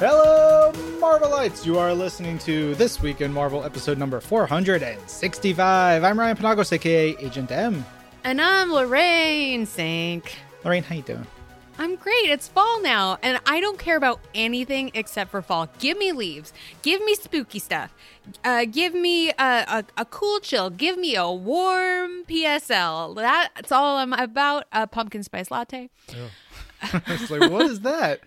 Hello, Marvelites! You are listening to This Week in Marvel episode number 465. I'm Ryan Penagos, aka Agent M. And I'm Lorraine Sink. Lorraine, how you doing? I'm great. It's fall now, and I don't care about anything except for fall. Give me leaves. Give me spooky stuff. Uh, give me a, a, a cool chill. Give me a warm PSL. That's all I'm about. A pumpkin spice latte. it's like, what is that?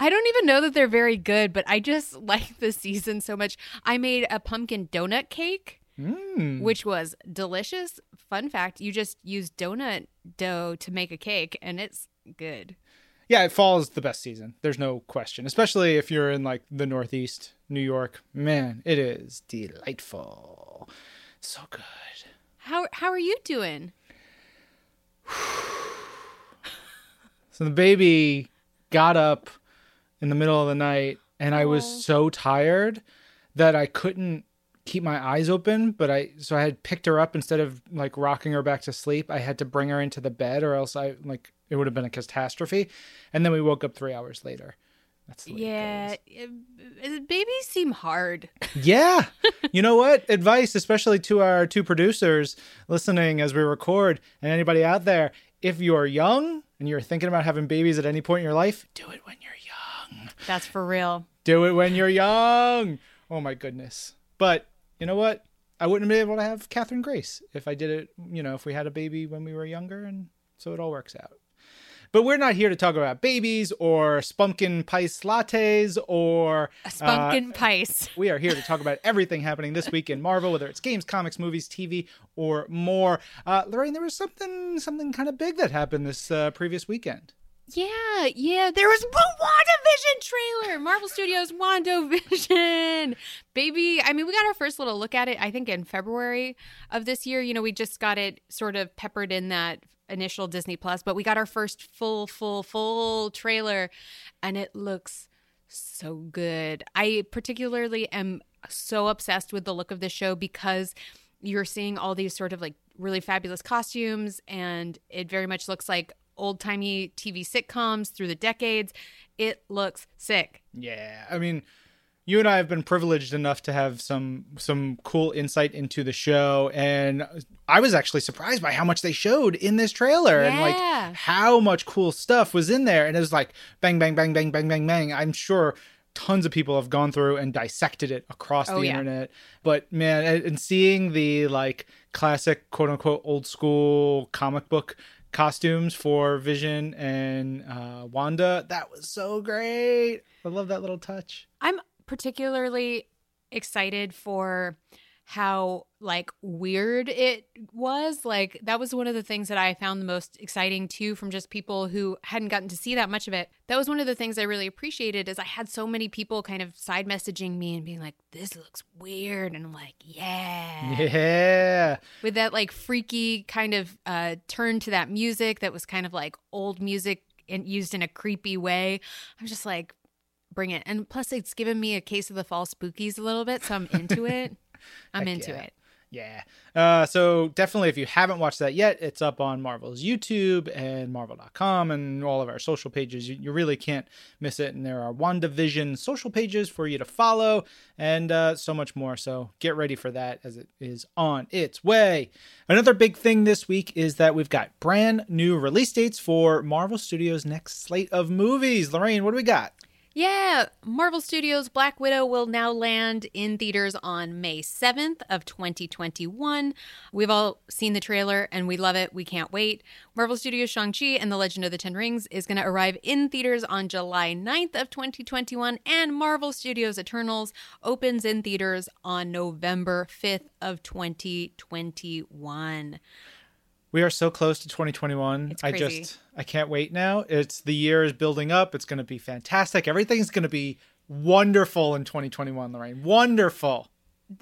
I don't even know that they're very good, but I just like the season so much. I made a pumpkin donut cake, Mm. which was delicious. Fun fact you just use donut dough to make a cake, and it's good. Yeah, it falls the best season. There's no question. Especially if you're in like the Northeast, New York. Man, it is delightful. So good. How, how are you doing? So the baby got up in the middle of the night and I was so tired that I couldn't keep my eyes open, but I so I had picked her up instead of like rocking her back to sleep. I had to bring her into the bed or else I like it would have been a catastrophe. And then we woke up 3 hours later. That's it Yeah, babies seem hard. Yeah. you know what? Advice, especially to our two producers listening as we record, and anybody out there, if you're young and you're thinking about having babies at any point in your life, do it when you're young. That's for real. Do it when you're young. Oh my goodness. But you know what? I wouldn't have been able to have Catherine Grace if I did it, you know, if we had a baby when we were younger, and so it all works out. But we're not here to talk about babies or spunkin pice lattes or A uh, spunkin pice. we are here to talk about everything happening this week in Marvel, whether it's games, comics, movies, TV, or more. Uh, Lorraine, there was something something kind of big that happened this uh, previous weekend. Yeah, yeah. There was a WandaVision trailer. Marvel Studios WandaVision. Baby, I mean, we got our first little look at it, I think, in February of this year. You know, we just got it sort of peppered in that initial Disney Plus, but we got our first full, full, full trailer, and it looks so good. I particularly am so obsessed with the look of this show because you're seeing all these sort of like really fabulous costumes, and it very much looks like old timey TV sitcoms through the decades. It looks sick. Yeah, I mean, you and I have been privileged enough to have some some cool insight into the show, and I was actually surprised by how much they showed in this trailer, and like how much cool stuff was in there, and it was like bang, bang, bang, bang, bang, bang, bang. I'm sure tons of people have gone through and dissected it across Oh, the yeah. internet, but man, and and seeing the like classic quote unquote old school comic book costumes for Vision and uh, Wanda, that was so great. I love that little touch. I'm particularly excited for how like weird it was. Like that was one of the things that i found the most exciting too from just people who hadn't gotten to see that much of it. That was one of the things i really appreciated is i had so many people kind of side messaging me and being like this looks weird and i'm like yeah. Yeah. with that like freaky kind of uh turn to that music that was kind of like old music and used in a creepy way i'm just like bring it and plus it's given me a case of the fall spookies a little bit so i'm into it i'm into yeah. it Yeah. Uh, so definitely, if you haven't watched that yet, it's up on Marvel's YouTube and Marvel.com and all of our social pages. You, you really can't miss it. And there are WandaVision social pages for you to follow and uh, so much more. So get ready for that as it is on its way. Another big thing this week is that we've got brand new release dates for Marvel Studios' next slate of movies. Lorraine, what do we got? Yeah, Marvel Studios Black Widow will now land in theaters on May 7th of 2021. We've all seen the trailer and we love it. We can't wait. Marvel Studios Shang-Chi and The Legend of the Ten Rings is going to arrive in theaters on July 9th of 2021 and Marvel Studios Eternals opens in theaters on November 5th of 2021. We are so close to 2021. It's I just I can't wait now. It's the year is building up. It's going to be fantastic. Everything's going to be wonderful in 2021, Lorraine. Wonderful.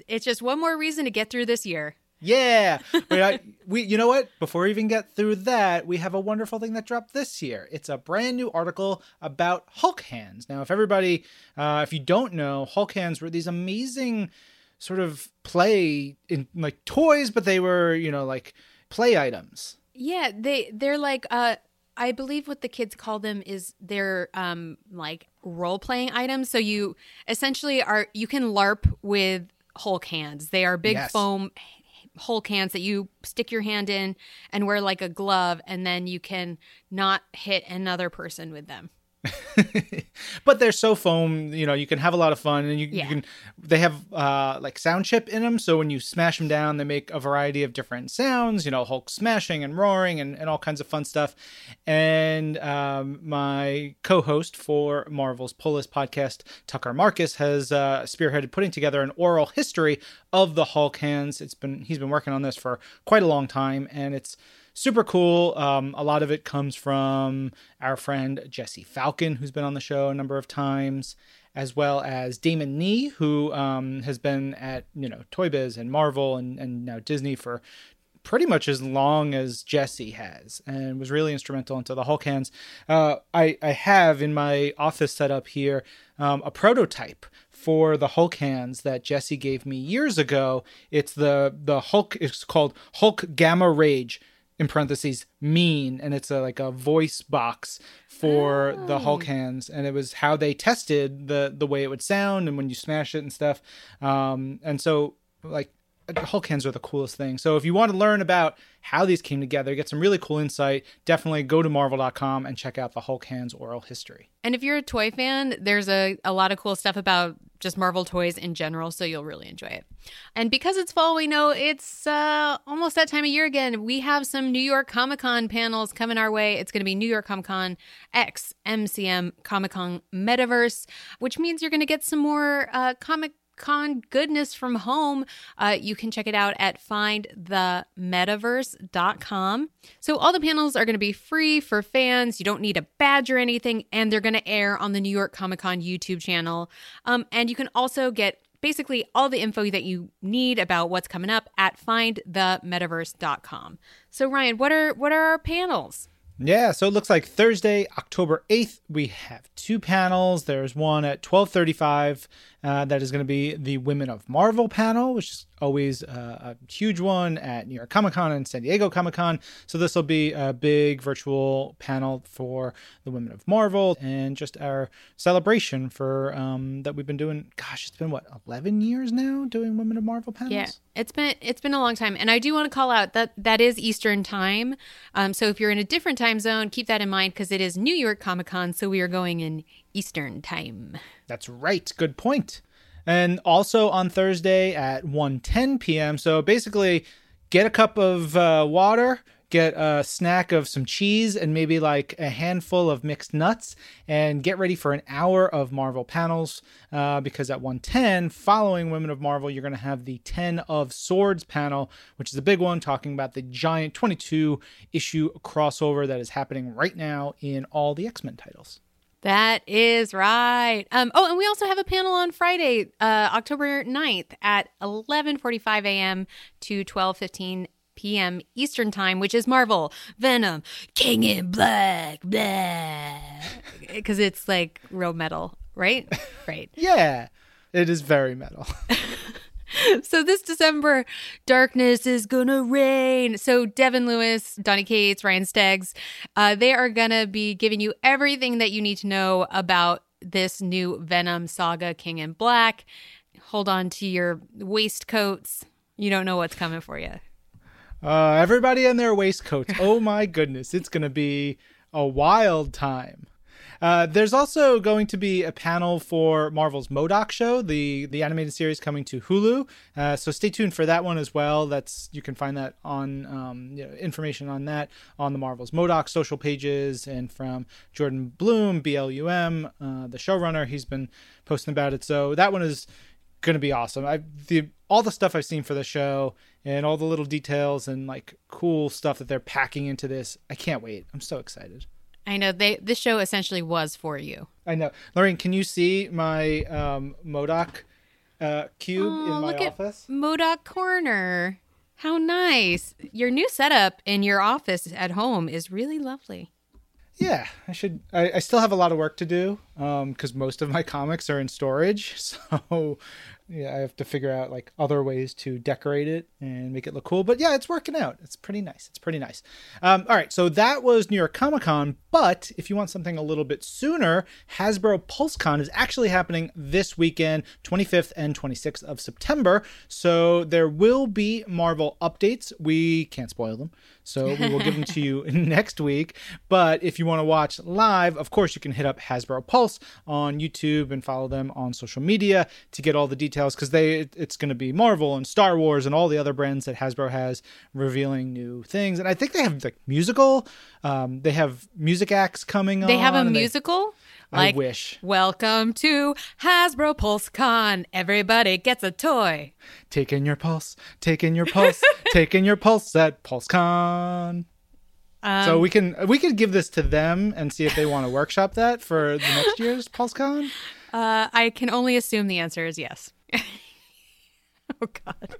It's just one more reason to get through this year. Yeah. Wait, I, we you know what? Before we even get through that, we have a wonderful thing that dropped this year. It's a brand new article about Hulk hands. Now, if everybody uh if you don't know, Hulk hands were these amazing sort of play in like toys, but they were, you know, like play items. Yeah, they they're like uh I believe what the kids call them is they're um like role playing items. So you essentially are you can LARP with Hulk hands. They are big Yes. foam Hulk hands that you stick your hand in and wear like a glove, and then you can not hit another person with them. but they're so foam, you know, you can have a lot of fun and you, Yeah. you can they have uh like sound chip in them so when you smash them down they make a variety of different sounds, you know, Hulk smashing and roaring and, and all kinds of fun stuff. And um my co-host for Marvel's Polis podcast, Tucker Markus has uh spearheaded putting together an oral history of the Hulk hands. It's been he's been working on this for quite a long time and it's super cool. Um, a lot of it comes from our friend Jesse Falcon, who's been on the show a number of times, as well as Damon Nee, who um, has been at you know Toy Biz and Marvel and, and now Disney for pretty much as long as Jesse has, and was really instrumental into the Hulk hands. Uh, I I have in my office set up here um, a prototype for the Hulk hands that Jesse gave me years ago. It's the the Hulk. It's called Hulk Gamma Rage in parentheses mean and it's a like a voice box for the hulk hands. And it was how they tested the the way it would sound and when you smash it and stuff. Um and so like hulk hands are the coolest thing so if you want to learn about how these came together get some really cool insight definitely go to marvel.com and check out the hulk hands oral history And if you're a toy fan, there's a, a lot of cool stuff about just Marvel toys in general, so you'll really enjoy it. And because it's fall, we know it's uh, almost that time of year again. We have some New York Comic Con panels coming our way. It's going to be New York Comic Con X MCM Comic Con Metaverse, which means you're going to get some more uh, comic con goodness from home uh, you can check it out at findthemetaverse.com so all the panels are going to be free for fans. You don't need a badge or anything and they're going to air on the new york comic-con youtube channel. Um, and you can also get basically all the info that you need about what's coming up at findthemetaverse.com so ryan what are what are our panels? Yeah, so it looks like Thursday, October 8th, we have two panels. There's one at 12:35 uh, that is going to be the Women of Marvel panel, which is always uh, a huge one at New York Comic Con and San Diego Comic Con. So this will be a big virtual panel for the Women of Marvel and just our celebration for um, that we've been doing. Gosh, it's been what 11 years now doing Women of Marvel panels. Yeah, it's been it's been a long time, and I do want to call out that that is Eastern time. Um, so if you're in a different time zone, keep that in mind because it is New York Comic Con, so we are going in Eastern time. That's right. Good point. And also on Thursday at 1:10 p.m. So basically, get a cup of uh, water, get a snack of some cheese, and maybe like a handful of mixed nuts, and get ready for an hour of Marvel panels. Uh, because at 1:10, following Women of Marvel, you're going to have the 10 of Swords panel, which is a big one, talking about the giant 22 issue crossover that is happening right now in all the X-Men titles. That is right. Um, oh, and we also have a panel on Friday, uh, October 9th at 11:45 a.m. to 12:15 p.m. Eastern time, which is Marvel Venom King in Black, because it's like real metal, right? right. Yeah, it is very metal. So this December, darkness is gonna reign. So Devin Lewis, Donny Cates, Ryan Stegman, uh, they are gonna be giving you everything that you need to know about this new Venom saga, King in Black. Hold on to your waistcoats. You don't know what's coming for you. Uh, everybody in their waistcoats. Oh my goodness, it's to be a wild time. Uh, there's also going to be a panel for Marvel's M.O.D.O.K. show, the the animated series coming to Hulu. Uh, so stay tuned for that one as well. That's you can find that on um, you know, information on that on the Marvel's M.O.D.O.K. social pages and from Jordan Bloom, BLUM, uh, the showrunner. He's been posting about it. So that one is going to be awesome. I the all the stuff I've seen for the show and all the little details and like cool stuff that they're packing into this. I can't wait. I'm so excited. I know they this show essentially was for you. I know. Lorraine, can you see my um, M.O.D.O.K. uh, cube Oh, in my look at office? M.O.D.O.K. Corner. How nice. Your new setup in your office at home is really lovely. Yeah, I should. I, I still have a lot of work to do um, because most of my comics are in storage. So, yeah, I have to figure out like other ways to decorate it and make it look cool. But yeah, it's working out. It's pretty nice. It's pretty nice. Um, all right, so that was New York Comic Con. But if you want something a little bit sooner, Hasbro PulseCon is actually happening this weekend, 25th and 26th of September. So there will be Marvel updates. We can't spoil them. So we will give them to you next week. But if you want to watch live, of course, you can hit up Hasbro Pulse on YouTube and follow them on social media to get all the details because they it's going to be Marvel and Star Wars and all the other brands that Hasbro has revealing new things. And I think they have like musical. Um, they have music acts coming They have a on, and they- musical. I wish. Welcome to Hasbro PulseCon. Everybody gets a toy. Taking your pulse, taking your pulse, taking your pulse at PulseCon. Um, so we can we could give this to them and see if they want to workshop that for the next year's PulseCon. Uh, I can only assume the answer is yes. oh God.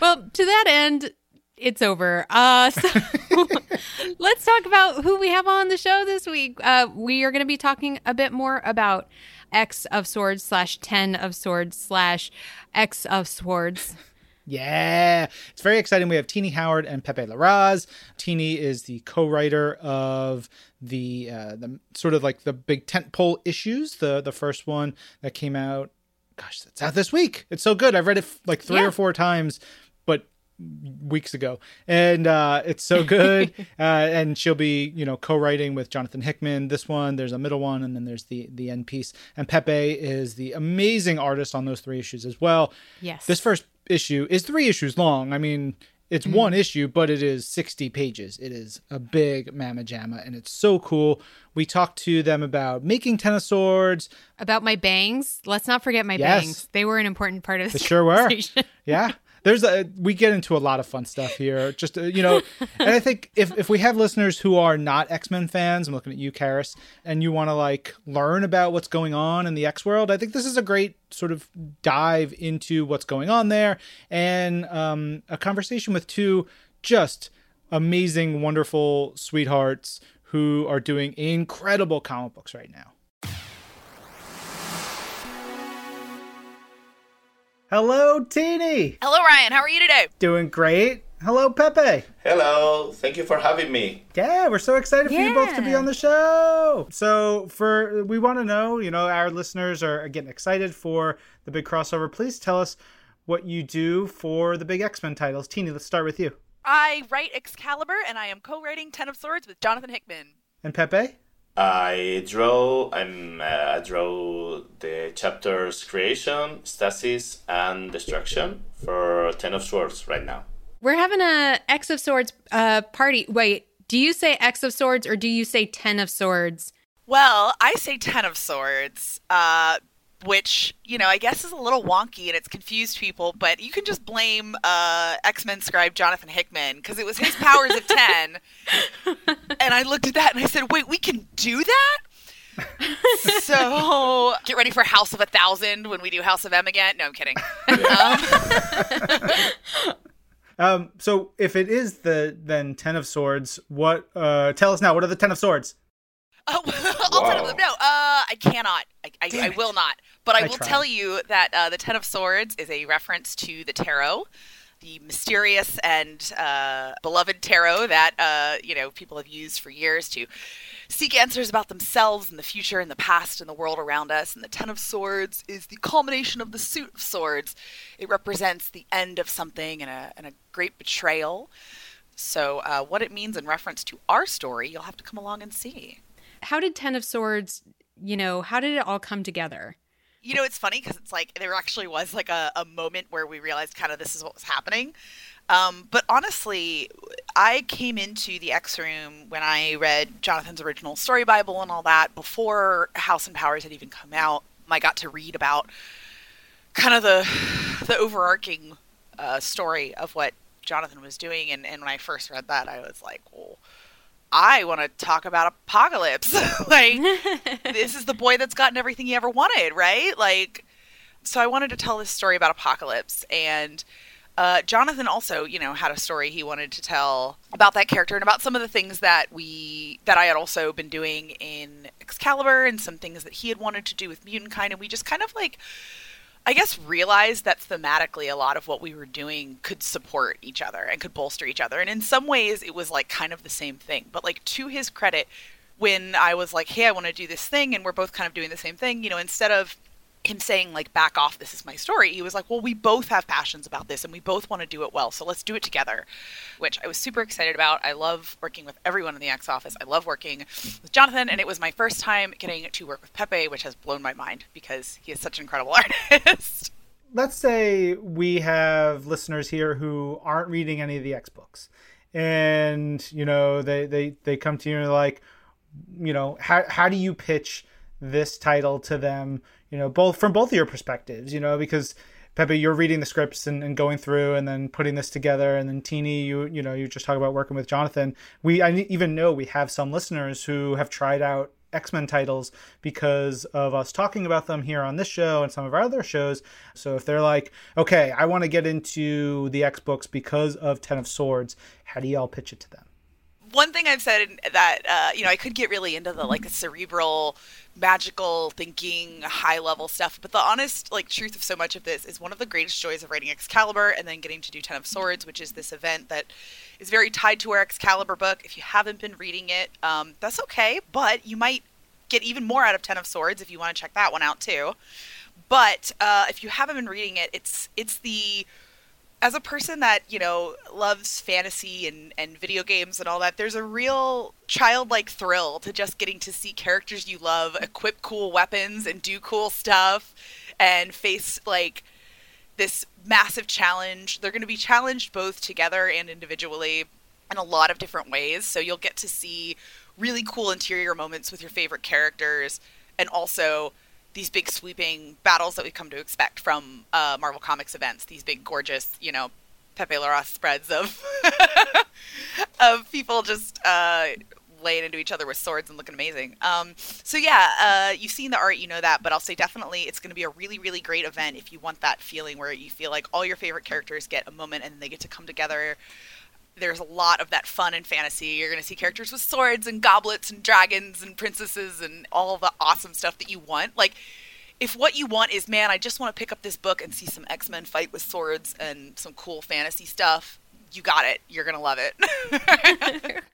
well, to that end, it's over. Uh, so let's talk about who we have on the show this week. Uh, we are going to be talking a bit more about X of Swords slash Ten of Swords slash X of Swords. Yeah, it's very exciting. We have Tini Howard and Pepe Larraz. Tini is the co-writer of the uh, the sort of like the big tentpole issues. The the first one that came out, gosh, it's out this week. It's so good. I've read it like three Yeah. or four times, but weeks ago, and uh, it's so good. uh, and she'll be you know co-writing with Jonathan Hickman. This one, there's a middle one, and then there's the the end piece. And Pepe is the amazing artist on those three issues as well. Yes. This first issue is three issues long. I mean, it's Mm-hmm. one issue, but it is 60 pages. It is a big mamma jamma, and it's so cool. We talked to them about making Ten of Swords. About my bangs. Let's not forget my Yes. bangs. They were an important part of this. They sure were. Yeah. There's a we get into a lot of fun stuff here. Just uh, you know, and I think if if we have listeners who are not X Men fans, I'm looking at you, Karis, and you want to like learn about what's going on in the X world, I think this is a great sort of dive into what's going on there and um, a conversation with two just amazing, wonderful sweethearts who are doing incredible comic books right now. Hello, Tini. Hello, Ryan. How are you today? Doing great. Hello, Pepe. Hello, thank you for having me. Yeah, we're so excited for you both to be on the show. So, for we want to know, you know, our listeners are getting excited for the big crossover. Please tell us what you do for the big X Men titles. Tini, let's start with you. I write Excalibur, and I am co-writing Ten of Swords with Jonathan Hickman. And Pepe. I draw. I'm. Uh, I draw the chapters creation, stasis, and destruction for Ten of Swords right now. We're having a X of Swords uh, party. Wait, do you say X of Swords or do you say Ten of Swords? Well, I say Ten of Swords, uh, which you know I guess is a little wonky and it's confused people, but you can just blame uh, X-Men scribe Jonathan Hickman because it was his powers of ten. and I looked at that and I said, "Wait, we can do that." so get ready for House of a Thousand when we do House of M again. No, I'm kidding. Um, so if it is the then Ten of Swords, what? Uh, tell us now. What are the Ten of Swords? Oh, I'll tell Wow. them. No, uh, I cannot. I, I, I will not. But I, I will tried. tell you that uh, the Ten of Swords is a reference to the tarot, the mysterious and uh, beloved tarot that uh, you know people have used for years to seek answers about themselves and the future and the past and the world around us. And the Ten of Swords is the culmination of the suit of swords. It represents the end of something and a, and a great betrayal. So, uh, what it means in reference to our story, you'll have to come along and see. How did Ten of Swords, you know, how did it all come together? You know, it's funny because it's like there actually was like a, a moment where we realized kind of this is what was happening. Um, but honestly, I came into the X Room when I read Jonathan's original story Bible and all that before House and Powers had even come out. I got to read about kind of the the overarching uh, story of what Jonathan was doing, and, and when I first read that, I was like, well. I want to talk about apocalypse. like, this is the boy that's gotten everything he ever wanted, right? Like, so I wanted to tell this story about apocalypse, and uh, Jonathan also, you know, had a story he wanted to tell about that character and about some of the things that we that I had also been doing in Excalibur and some things that he had wanted to do with Mutant Kind, and we just kind of like I guess realized that thematically a lot of what we were doing could support each other and could bolster each other. And in some ways it was like kind of the same thing. But like to his credit, when I was like, "Hey, I want to do this thing," and we're both kind of doing the same thing, you know, instead of him saying like back off this is my story he was like well we both have passions about this and we both want to do it well so let's do it together which i was super excited about. I love working with everyone in the x office. I love working with jonathan and it was my first time getting to work with pepe which has blown my mind because he is such an incredible artist. Let's say we have listeners here who aren't reading any of the x books and you know they they they come to you and like you know how how do you pitch this title to them you know, both from both of your perspectives, you know, because Pepe, you're reading the scripts and, and going through and then putting this together. And then Tini, you, you know, you just talk about working with Jonathan. We, I even know we have some listeners who have tried out X-Men titles because of us talking about them here on this show and some of our other shows. So if they're like, okay, I want to get into the X books because of Ten of Swords, how do y'all pitch it to them? One thing I've said that uh, you know I could get really into the like the cerebral magical thinking high level stuff but the honest like truth of so much of this is one of the greatest joys of writing excalibur and then getting to do ten of swords which is this event that is very tied to our excalibur book. If you haven't been reading it um, that's okay but you might get even more out of ten of swords if you want to check that one out too. But uh, if you haven't been reading it it's it's the as a person that you know loves fantasy and and video games and all that there's a real childlike thrill to just getting to see characters you love equip cool weapons and do cool stuff and face like this massive challenge. They're going to be challenged both together and individually in a lot of different ways. So you'll get to see really cool interior moments with your favorite characters and also these big sweeping battles that we've come to expect from uh, Marvel Comics events. These big, gorgeous, you know, Pepe Larraz spreads of of people just uh, laying into each other with swords and looking amazing. Um, so yeah, uh, you've seen the art, you know that, but I'll say definitely it's going to be a really, really great event if you want that feeling where you feel like all your favorite characters get a moment and they get to come together there's a lot of that fun and fantasy. You're going to see characters with swords and goblets and dragons and princesses and all the awesome stuff that you want. Like, if what you want is, man, I just want to pick up this book and see some X Men fight with swords and some cool fantasy stuff, you got it. You're going to love it.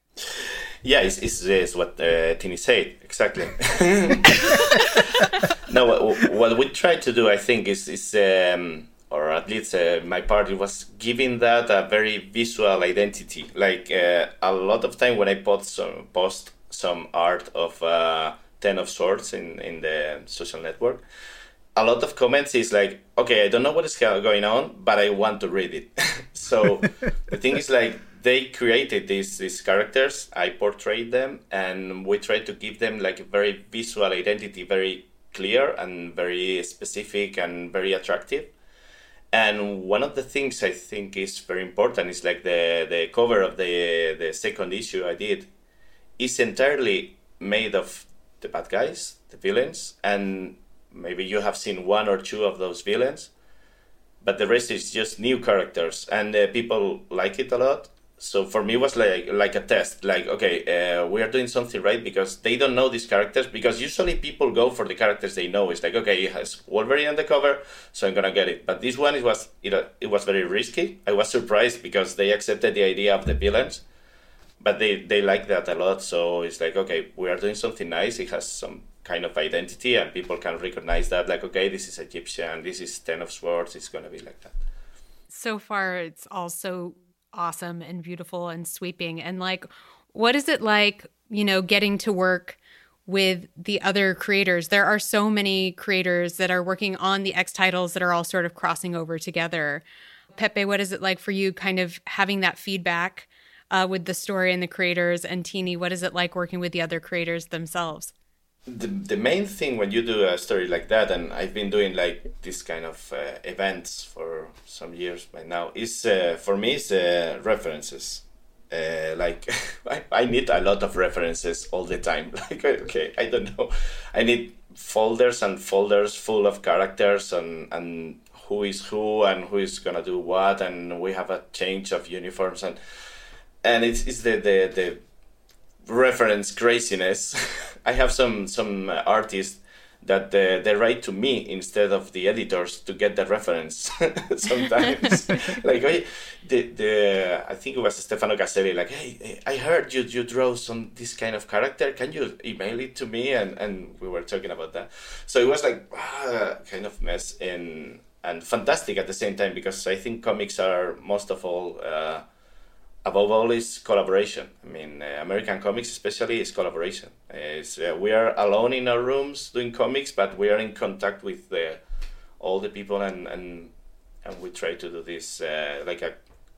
yeah, it's, it's, it's what uh, Tini said, exactly. no, what, what, we try to do, I think, is, is um, or at least uh, my party was giving that a very visual identity. Like uh, a lot of time when I post some, post some art of uh, Ten of Swords in, in the social network, a lot of comments is like, okay, I don't know what is going on, but I want to read it. so the thing is like they created these these characters, I portrayed them, and we tried to give them like a very visual identity, very clear and very specific and very attractive and one of the things I think is very important is like the the cover of the the second issue I did is entirely made of the bad guys, the villains, and maybe you have seen one or two of those villains, but the rest is just new characters, and uh, people like it a lot so for me it was like like a test. Like okay uh, we are doing something right because they don't know these characters because usually people go for the characters they know. It's like okay it has wolverine on the cover so i'm gonna get it. But this one it was it, it was very risky. I was surprised because they accepted the idea of the villains but they they like that a lot. So it's like okay we are doing something nice. It has some kind of identity and people can recognize that like okay this is egyptian this is ten of swords it's gonna be like that. So far it's also awesome and beautiful and sweeping. And like, what is it like, you know, getting to work with the other creators? There are so many creators that are working on the X titles that are all sort of crossing over together. Pepe, what is it like for you kind of having that feedback uh, with the story and the creators? And Tini, what is it like working with the other creators themselves? The, the main thing when you do a story like that and i've been doing like this kind of uh, events for some years by now is uh, for me is uh, references. Uh, like I, I need a lot of references all the time. Like okay i don't know. I need folders and folders full of characters and and who is who and who is gonna do what and we have a change of uniforms and and it's, it's the, the the reference craziness. I have some some artists that uh, they write to me instead of the editors to get the reference sometimes. like oh, the the I think it was Stefano Caselli. Like, hey, I heard you you draw some this kind of character. Can you email it to me? And and we were talking about that. So it was like ah, kind of mess and and fantastic at the same time because I think comics are most of all. Uh, above all is collaboration. I mean, uh, American comics especially is collaboration. Uh, we are alone in our rooms doing comics, but we are in contact with the, all the people, and, and and we try to do this uh, like a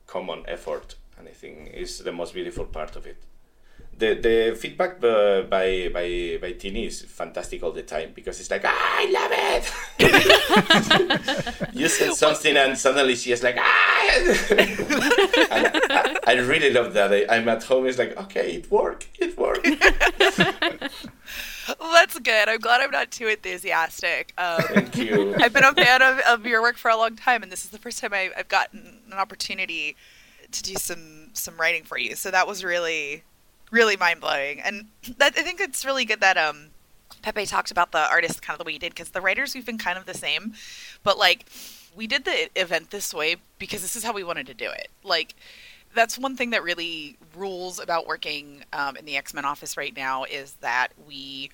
common effort. And I think is the most beautiful part of it the the feedback uh, by by by Tini is fantastic all the time because it's like ah, I love it. you said something and suddenly she is like ah. I, I, really love that. I, am at home. It's like okay, it worked. It worked. well, that's good. I'm glad I'm not too enthusiastic. Um, Thank you. I've been a fan of, of your work for a long time, and this is the first time I, I've gotten an opportunity to do some some writing for you. So that was really really mind blowing. And that, I think it's really good that um, Pepe talked about the artists kind of the way he did because the writers we've been kind of the same, but like we did the event this way because this is how we wanted to do it. Like that's one thing that really rules about working um, in the X Men office right now is that we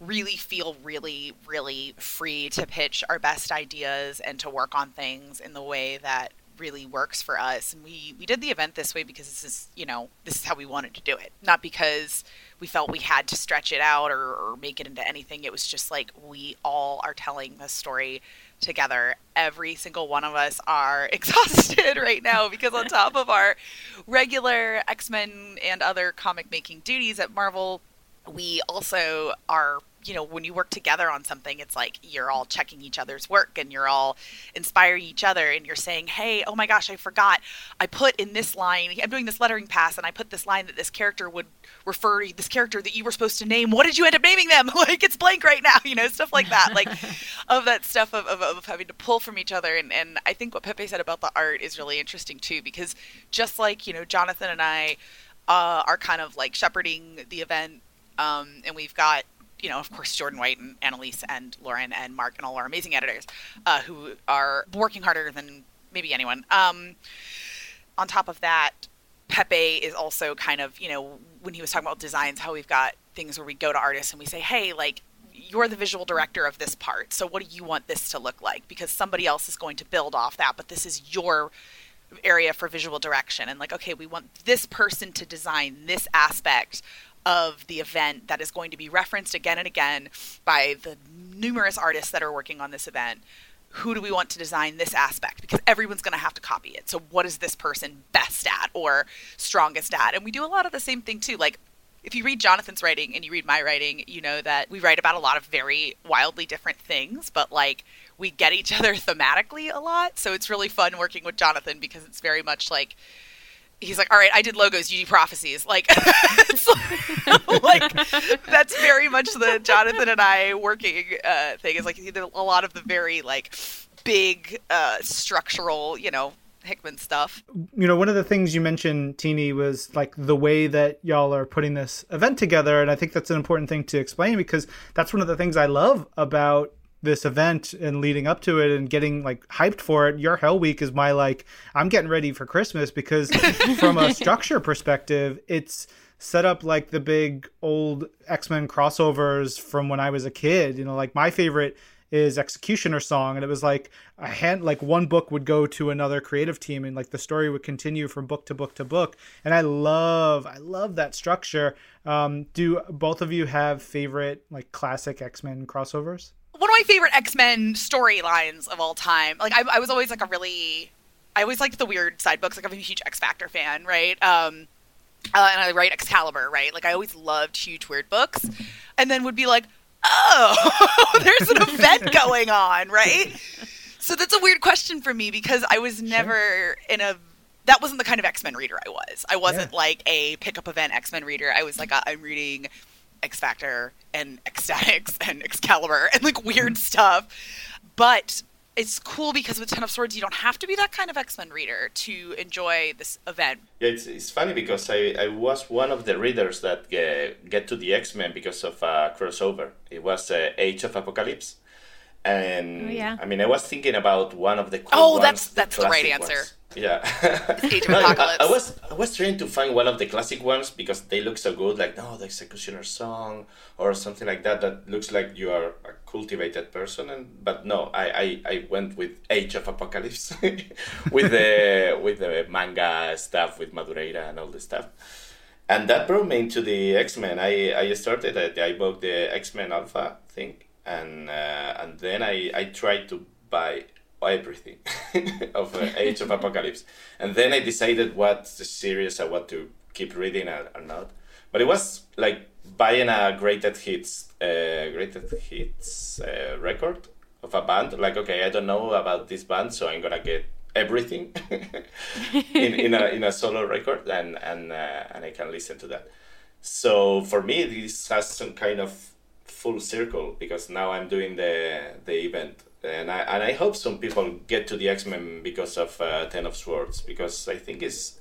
really feel really really free to pitch our best ideas and to work on things in the way that really works for us and we we did the event this way because this is you know this is how we wanted to do it. Not because we felt we had to stretch it out or, or make it into anything. It was just like we all are telling this story together. Every single one of us are exhausted right now because on top of our regular x-men and other comic making duties at marvel we also are you know when you work together on something it's like you're all checking each other's work and you're all inspiring each other and you're saying hey oh my gosh i forgot. I put in this line i'm doing this lettering pass and i put this line that this character would refer to this character that you were supposed to name what did you end up naming them? Like it's blank right now you know stuff like that like of that stuff of, of, of having to pull from each other. And, and i think what pepe said about the art is really interesting too because just like you know jonathan and i uh, are kind of like shepherding the event um, and we've got you know, of course, Jordan White and Annalise and Lauren and Mark and all our amazing editors uh, who are working harder than maybe anyone. Um, on top of that, Pepe is also kind of, you know, when he was talking about designs, how we've got things where we go to artists and we say, hey, like, you're the visual director of this part. So what do you want this to look like? Because somebody else is going to build off that, but this is your area for visual direction. And like, okay, we want this person to design this aspect of the event that is going to be referenced again and again by the numerous artists that are working on this event. Who do we want to design this aspect? Because everyone's going to have to copy it. So, what is this person best at or strongest at? And we do a lot of the same thing too. Like, if you read Jonathan's writing and you read my writing, you know that we write about a lot of very wildly different things, but like we get each other thematically a lot. So, it's really fun working with Jonathan because it's very much like, he's like, all right, I did logos, you do prophecies. Like, like, like, that's very much the Jonathan and I working uh, thing. Is like a lot of the very like big uh, structural, you know, Hickman stuff. You know, one of the things you mentioned, Tini, was like the way that y'all are putting this event together, and I think that's an important thing to explain because that's one of the things I love about this event and leading up to it and getting like hyped for it your hell week is my like i'm getting ready for christmas because from a structure perspective it's set up like the big old x-men crossovers from when i was a kid. You know like my favorite is executioner song and it was like a hand like one book would go to another creative team and like the story would continue from book to book to book. And i love i love that structure. Um do both of you have favorite like classic x-men crossovers one of my favorite X Men storylines of all time. Like I, I, was always like a really, I always liked the weird side books. Like I'm a huge X Factor fan, right? Um, uh, and I write Excalibur, right? Like I always loved huge weird books, and then would be like, oh, there's an event going on, right? So that's a weird question for me because I was never sure. in a that wasn't the kind of X Men reader I was. I wasn't yeah. like a pickup event X Men reader. I was like i am reading X Factor and X-Statix and Excalibur and like weird mm-hmm. stuff. But it's cool because with Ten of Swords, you don't have to be that kind of X Men reader to enjoy this event. Yeah, it's, it's funny because I, I was one of the readers that get, get to the X Men because of a crossover. It was uh, Age of Apocalypse. And Oh, yeah. I mean, I was thinking about one of the cool Oh, ones, that's- that's the right answer. ones. Yeah. Age of No, I- Apocalypse. I, was I was trying to find one of the classic ones because they look so good, like no, the Executioner song or something like that. That looks like you are a cultivated person, and but no, I, I, I went with Age of Apocalypse with the with the manga stuff with Madureira and all the stuff. And that brought me into the X Men. I, I started at I bought the X Men Alpha thing, and uh, and then I, I tried to buy everything of uh, Age of Apocalypse, and then I decided what the series I want to keep reading or, or not. But it was like buying a greatest hits uh, greatest hits uh, record of a band. Like okay, I don't know about this band, so I'm gonna get everything in, in a in a solo record, and and uh, and I can listen to that. So for me, this has some kind of full circle because now I'm doing the the event, and I and I hope some people get to the X Men because of uh, Ten of Swords because I think it's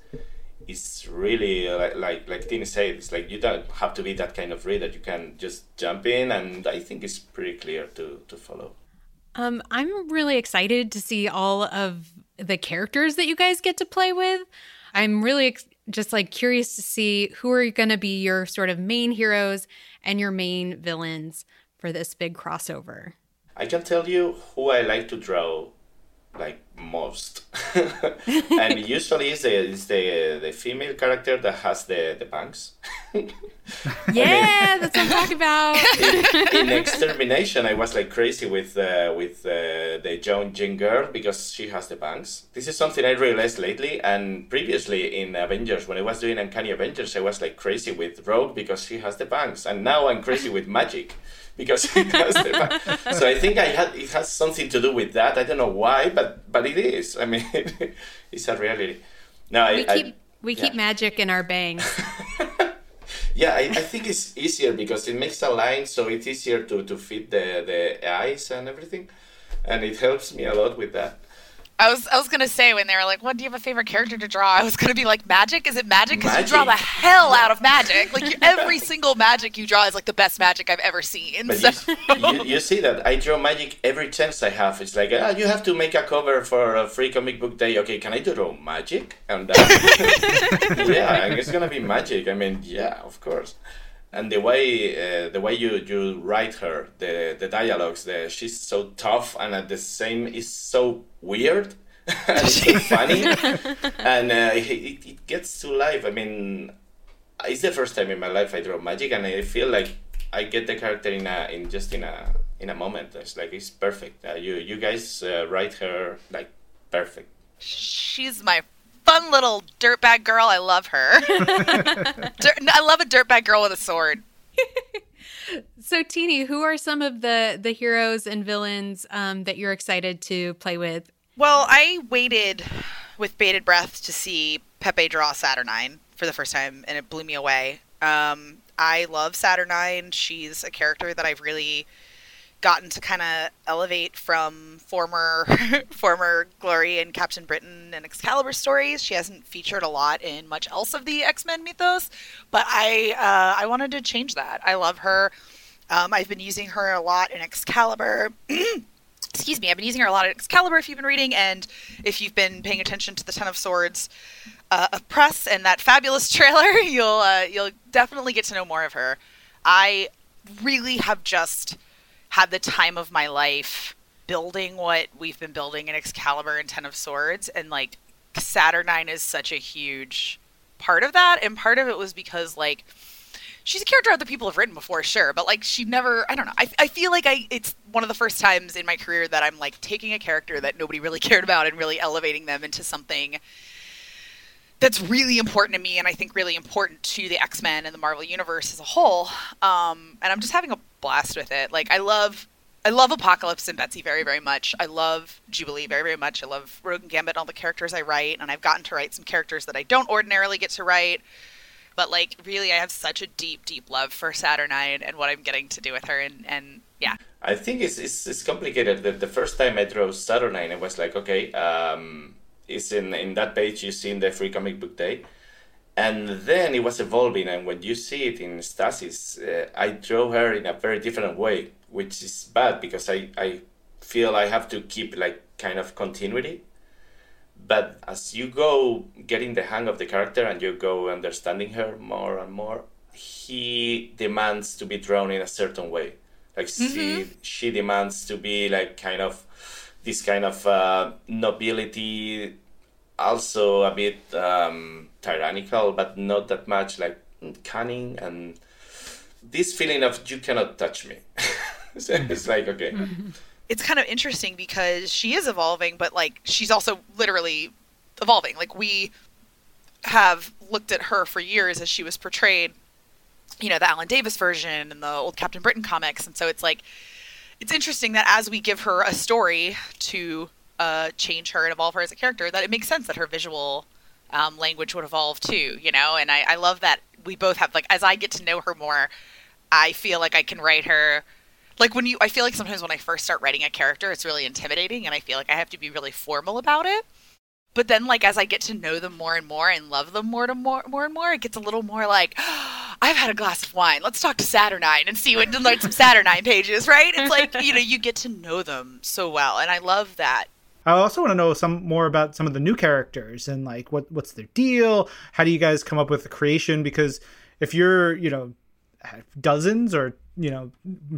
it's really like like like Tini said, it's like you don't have to be that kind of reader. You can just jump in, and I think it's pretty clear to to follow. Um, I'm really excited to see all of the characters that you guys get to play with. I'm really ex- just like curious to see who are going to be your sort of main heroes and your main villains for this big crossover. I can tell you who I like to draw like most, and usually it's the it's the the female character that has the the bangs. Yeah, that's what I'm talking about. in extermination i was like crazy with uh, with uh, the joan jin girl because she has the bangs this is something i realized lately and previously in avengers when i was doing uncanny avengers i was like crazy with rogue because she has the bangs and now i'm crazy with Magik because she has the bangs so i think i had it has something to do with that. I don't know why but but it is. I mean it's a reality. No We I- keep we keep Magik in our bangs. Yeah, I, I think it's easier because it makes a line, so it's easier to, to fit the, the eyes and everything, and it helps me a lot with that. I was I was gonna say when they were like, "What do you have a favorite character to draw?" I was gonna be like, "Magik? Is it Magik?" Because you draw the hell out of Magik. Like you, every single Magik you draw is like the best Magik I've ever seen. But So- you, you, you see that I draw Magik every chance I have. It's like, ah, you have to make a cover for a free comic book day. Okay, can I draw Magik? And that, yeah, and it's gonna be Magik. I mean, yeah, of course. And the way uh, the way you, you write her, the the dialogues, the she's so tough and at the same is so weird. and so funny, and uh, it, it, it gets to life. I mean, it's the first time in my life I draw Magik, and I feel like I get the character in a in just in a in a moment. It's like it's perfect. Uh, you you guys uh, write her like perfect. She's my fun little dirtbag girl. I love her. Dirt, I love a dirtbag girl with a sword. So, Tini, who are some of the the heroes and villains um, that you're excited to play with? Well, I waited with bated breath to see Pepe draw Saturnine for the first time, and it blew me away. Um, I love Saturnine. She's a character that I've really gotten to kind of elevate from former former Glory and Captain Britain and Excalibur stories. She hasn't featured a lot in much else of the X Men mythos, but I uh, I wanted to change that. I love her. Um, I've been using her a lot in Excalibur. excuse me, I've been using her a lot in Excalibur if you've been reading, and if you've been paying attention to the Ten of Swords uh, of press and that fabulous trailer, you'll uh, you'll definitely get to know more of her. I really have just had the time of my life building what we've been building in Excalibur and Ten of Swords, and like Saturnine is such a huge part of that, and part of it was because like she's a character other people have written before, sure, but like she never. I don't know. I, I feel like I it's one of the first times in my career that I'm like taking a character that nobody really cared about and really elevating them into something that's really important to me and I think really important to the X Men and the Marvel universe as a whole. Um, and I'm just having a blast with it. Like I love. I love Apocalypse and Betsy very, very much. I love Jubilee very, very much. I love Rogue and Gambit and all the characters I write, and I've gotten to write some characters that I don't ordinarily get to write but like really, I have such a deep, deep love for Saturnine and what I'm getting to do with her, and and yeah. I think it's it's, it's complicated. The, the first time I drew Saturnine, it was like okay, um, it's in in that page you see in the free comic book day and then it was evolving and when you see it in stasis uh, i draw her in a very different way which is bad because i i feel i have to keep like kind of continuity but as you go getting the hang of the character and you go understanding her more and more he demands to be drawn in a certain way like mm-hmm. she she demands to be like kind of this kind of uh, nobility also a bit um, tyrannical, but not that much like cunning and this feeling of you cannot touch me. so it's like okay. It's kind of interesting because she is evolving, but like she's also literally evolving. Like we have looked at her for years as she was portrayed, you know, the Alan Davis version and the old Captain Britain comics, and so it's like it's interesting that as we give her a story to uh, change her and evolve her as a character, that it makes sense that her visual um, language would evolve too, you know? And I, I love that we both have, like, as I get to know her more, I feel like I can write her. Like, when you, I feel like sometimes when I first start writing a character, it's really intimidating and I feel like I have to be really formal about it. But then, like, as I get to know them more and more and love them more, to more, more and more, it gets a little more like, oh, I've had a glass of wine. Let's talk to Saturnine and see what, to learn some Saturnine pages, right? It's like, you know, you get to know them so well. And I love that I also want to know some more about some of the new characters and like what what's their deal. How do you guys come up with the creation? Because if you're you know dozens or you know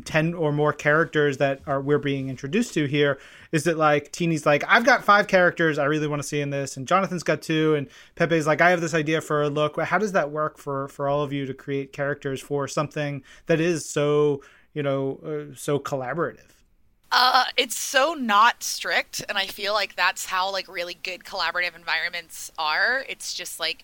10 or more characters that are we're being introduced to here is it like Tini's like i've got five characters i really want to see in this and jonathan's got two and pepe's like i have this idea for a look how does that work for for all of you to create characters for something that is so you know uh, so collaborative uh, it's so not strict, and I feel like that's how like really good collaborative environments are. It's just like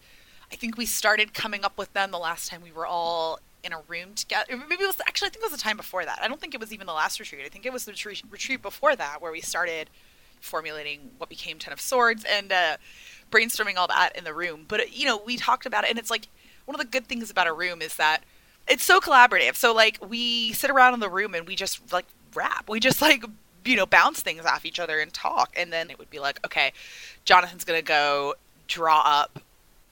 I think we started coming up with them the last time we were all in a room together. Maybe it was actually I think it was the time before that. I don't think it was even the last retreat. I think it was the retreat, retreat before that where we started formulating what became Ten of Swords and uh, brainstorming all that in the room. But you know, we talked about it, and it's like one of the good things about a room is that it's so collaborative. So like we sit around in the room and we just like rap. We just like you know bounce things off each other and talk, and then it would be like, okay, Jonathan's gonna go draw up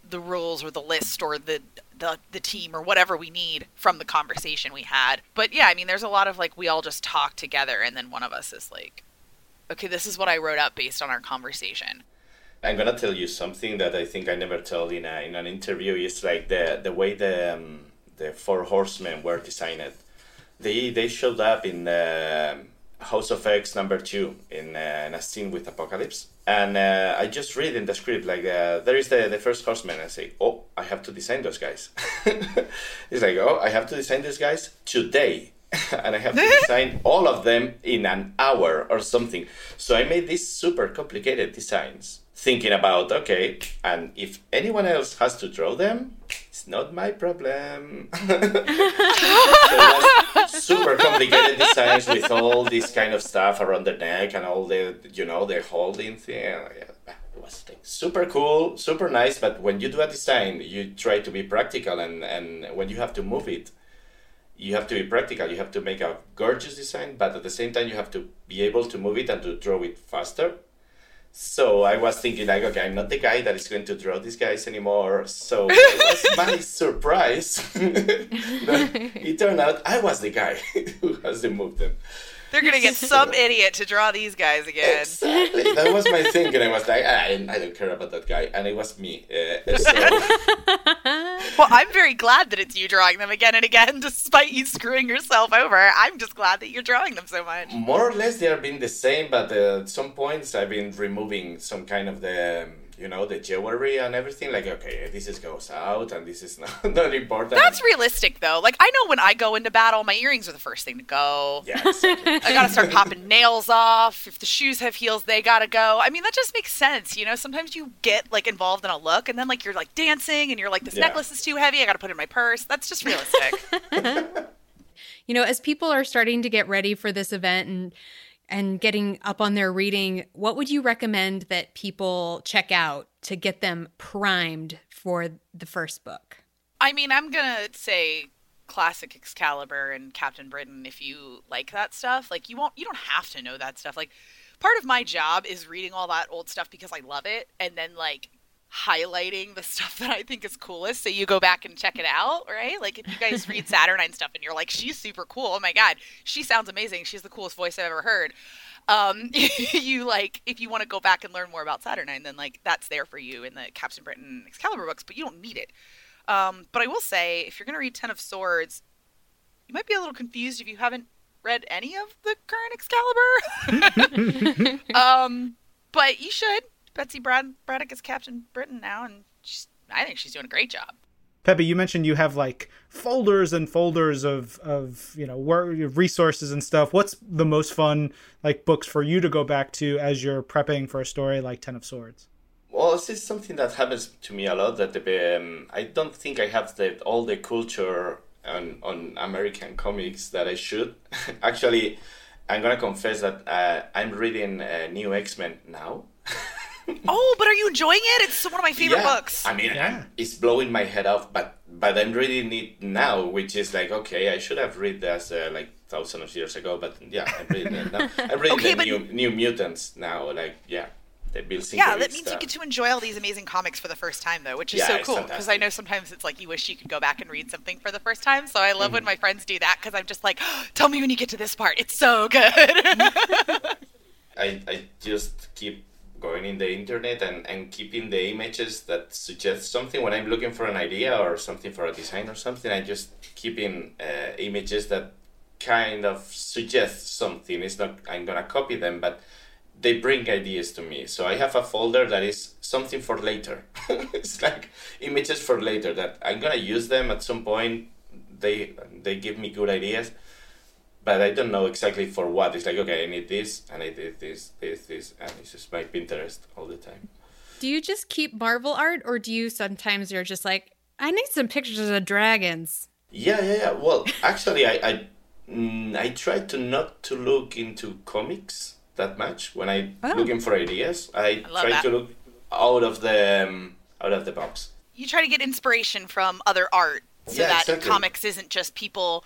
the rules or the list or the the the team or whatever we need from the conversation we had. But yeah, I mean, there's a lot of like we all just talk together, and then one of us is like, okay, this is what I wrote up based on our conversation. I'm gonna tell you something that I think I never told in a, in an interview. Is like the the way the um, the four horsemen were designed they they showed up in uh, House of X number two in, uh, in a scene with Apocalypse, and uh, I just read in the script like uh, there is the the first horseman. I say, oh, I have to design those guys. it's like, oh, I have to design those guys today. and I have to design all of them in an hour or something. So I made these super complicated designs thinking about okay and if anyone else has to draw them it's not my problem. So super complicated designs with all this kind of stuff around the neck and all the you know the holding thing. It was like super cool super nice but when you do a design you try to be practical and and when you have to move it you have to be practical. You have to make a gorgeous design but at the same time you have to be able to move it and to draw it faster so I was thinking like, okay, I'm not the guy that is going to draw these guys anymore. So it was my surprise. it turned out I was the guy who has to move them. They're gonna get some idiot to draw these guys again. Exactly. That was my thinking. I was like, ah, I, I don't care about that guy, and it was me. Uh, so. well, I'm very glad that it's you drawing them again and again, despite you screwing yourself over. I'm just glad that you're drawing them so much. More or less, they have been the same, but uh, at some points, I've been removing some kind of the. Um, you know the jewelry and everything like okay this is goes out and this is not, not important. That's realistic though. Like i know when i go into battle my earrings are the first thing to go. Yeah exactly. i gotta start popping nails off. If the shoes have heels they gotta go. I mean that just makes sense you know? Sometimes you get like involved in a look and then like you're like dancing and you're like this yeah. necklace is too heavy i gotta put it in my purse. That's just realistic. You know as people are starting to get ready for this event and and getting up on their reading, what would you recommend that people check out to get them primed for the first book? I mean, I'm gonna say classic Excalibur and Captain Britain if you like that stuff. Like you won't you don't have to know that stuff. Like part of my job is reading all that old stuff because I love it and then like highlighting the stuff that I think is coolest so you go back and check it out, right? Like if you guys read Saturnine stuff and you're like, she's super cool. Oh my god, she sounds amazing. She's the coolest voice I've ever heard. Um, you like if you want to go back and learn more about Saturnine, then like that's there for you in the Captain Britain Excalibur books, but you don't need it. Um, but I will say, if you're going to read Ten of Swords, you might be a little confused if you haven't read any of the current Excalibur. um, but you should. Betsy Brad- Braddock is Captain Britain now, and she's, I think she's doing a great job. Pepe, you mentioned you have like folders and folders of of you know resources and stuff. What's the most fun like books for you to go back to as you're prepping for a story like Ten of Swords? Well, this is something that happens to me a lot. That the, um, I don't think I have the all the culture on on American comics that I should. Actually, I'm gonna confess that uh, I'm reading uh, New X Men now. oh, but are you enjoying it? It's one of my favorite yeah. books. I mean, yeah. it's blowing my head off, but but I'm reading it now, which is like okay, I should have read this uh, like thousands of years ago, but yeah, I'm reading it now. I'm reading okay, the but... new New Mutants now, like yeah that Bill Yeah, that means stuff. you get to enjoy all these amazing comics for the first time, though, which is yeah, so cool. Because I know sometimes it's like you wish you could go back and read something for the first time. So I love mm-hmm. when my friends do that because I'm just like, oh, tell me when you get to this part. It's so good. I I just keep going in the internet and, and keeping the images that suggest something when I'm looking for an idea or something for a design or something. I just keeping uh, images that kind of suggest something. It's not I'm gonna copy them, but they bring ideas to me. So I have a folder that is something for later. it's like images for later that I'm gonna use them at some point. They they give me good ideas, but I don't know exactly for what. It's like okay, I need this and I did this, this, this, and it's just my Pinterest all the time. Do you just keep Marvel art, or do you sometimes you're just like, I need some pictures of dragons? Yeah, yeah, yeah. Well, actually, I I, mm, I try to not to look into comics that much when I oh. looking for ideas. I, I try that. to look out of the um, out of the box. You try to get inspiration from other art, so yeah, that exactly. comics isn't just people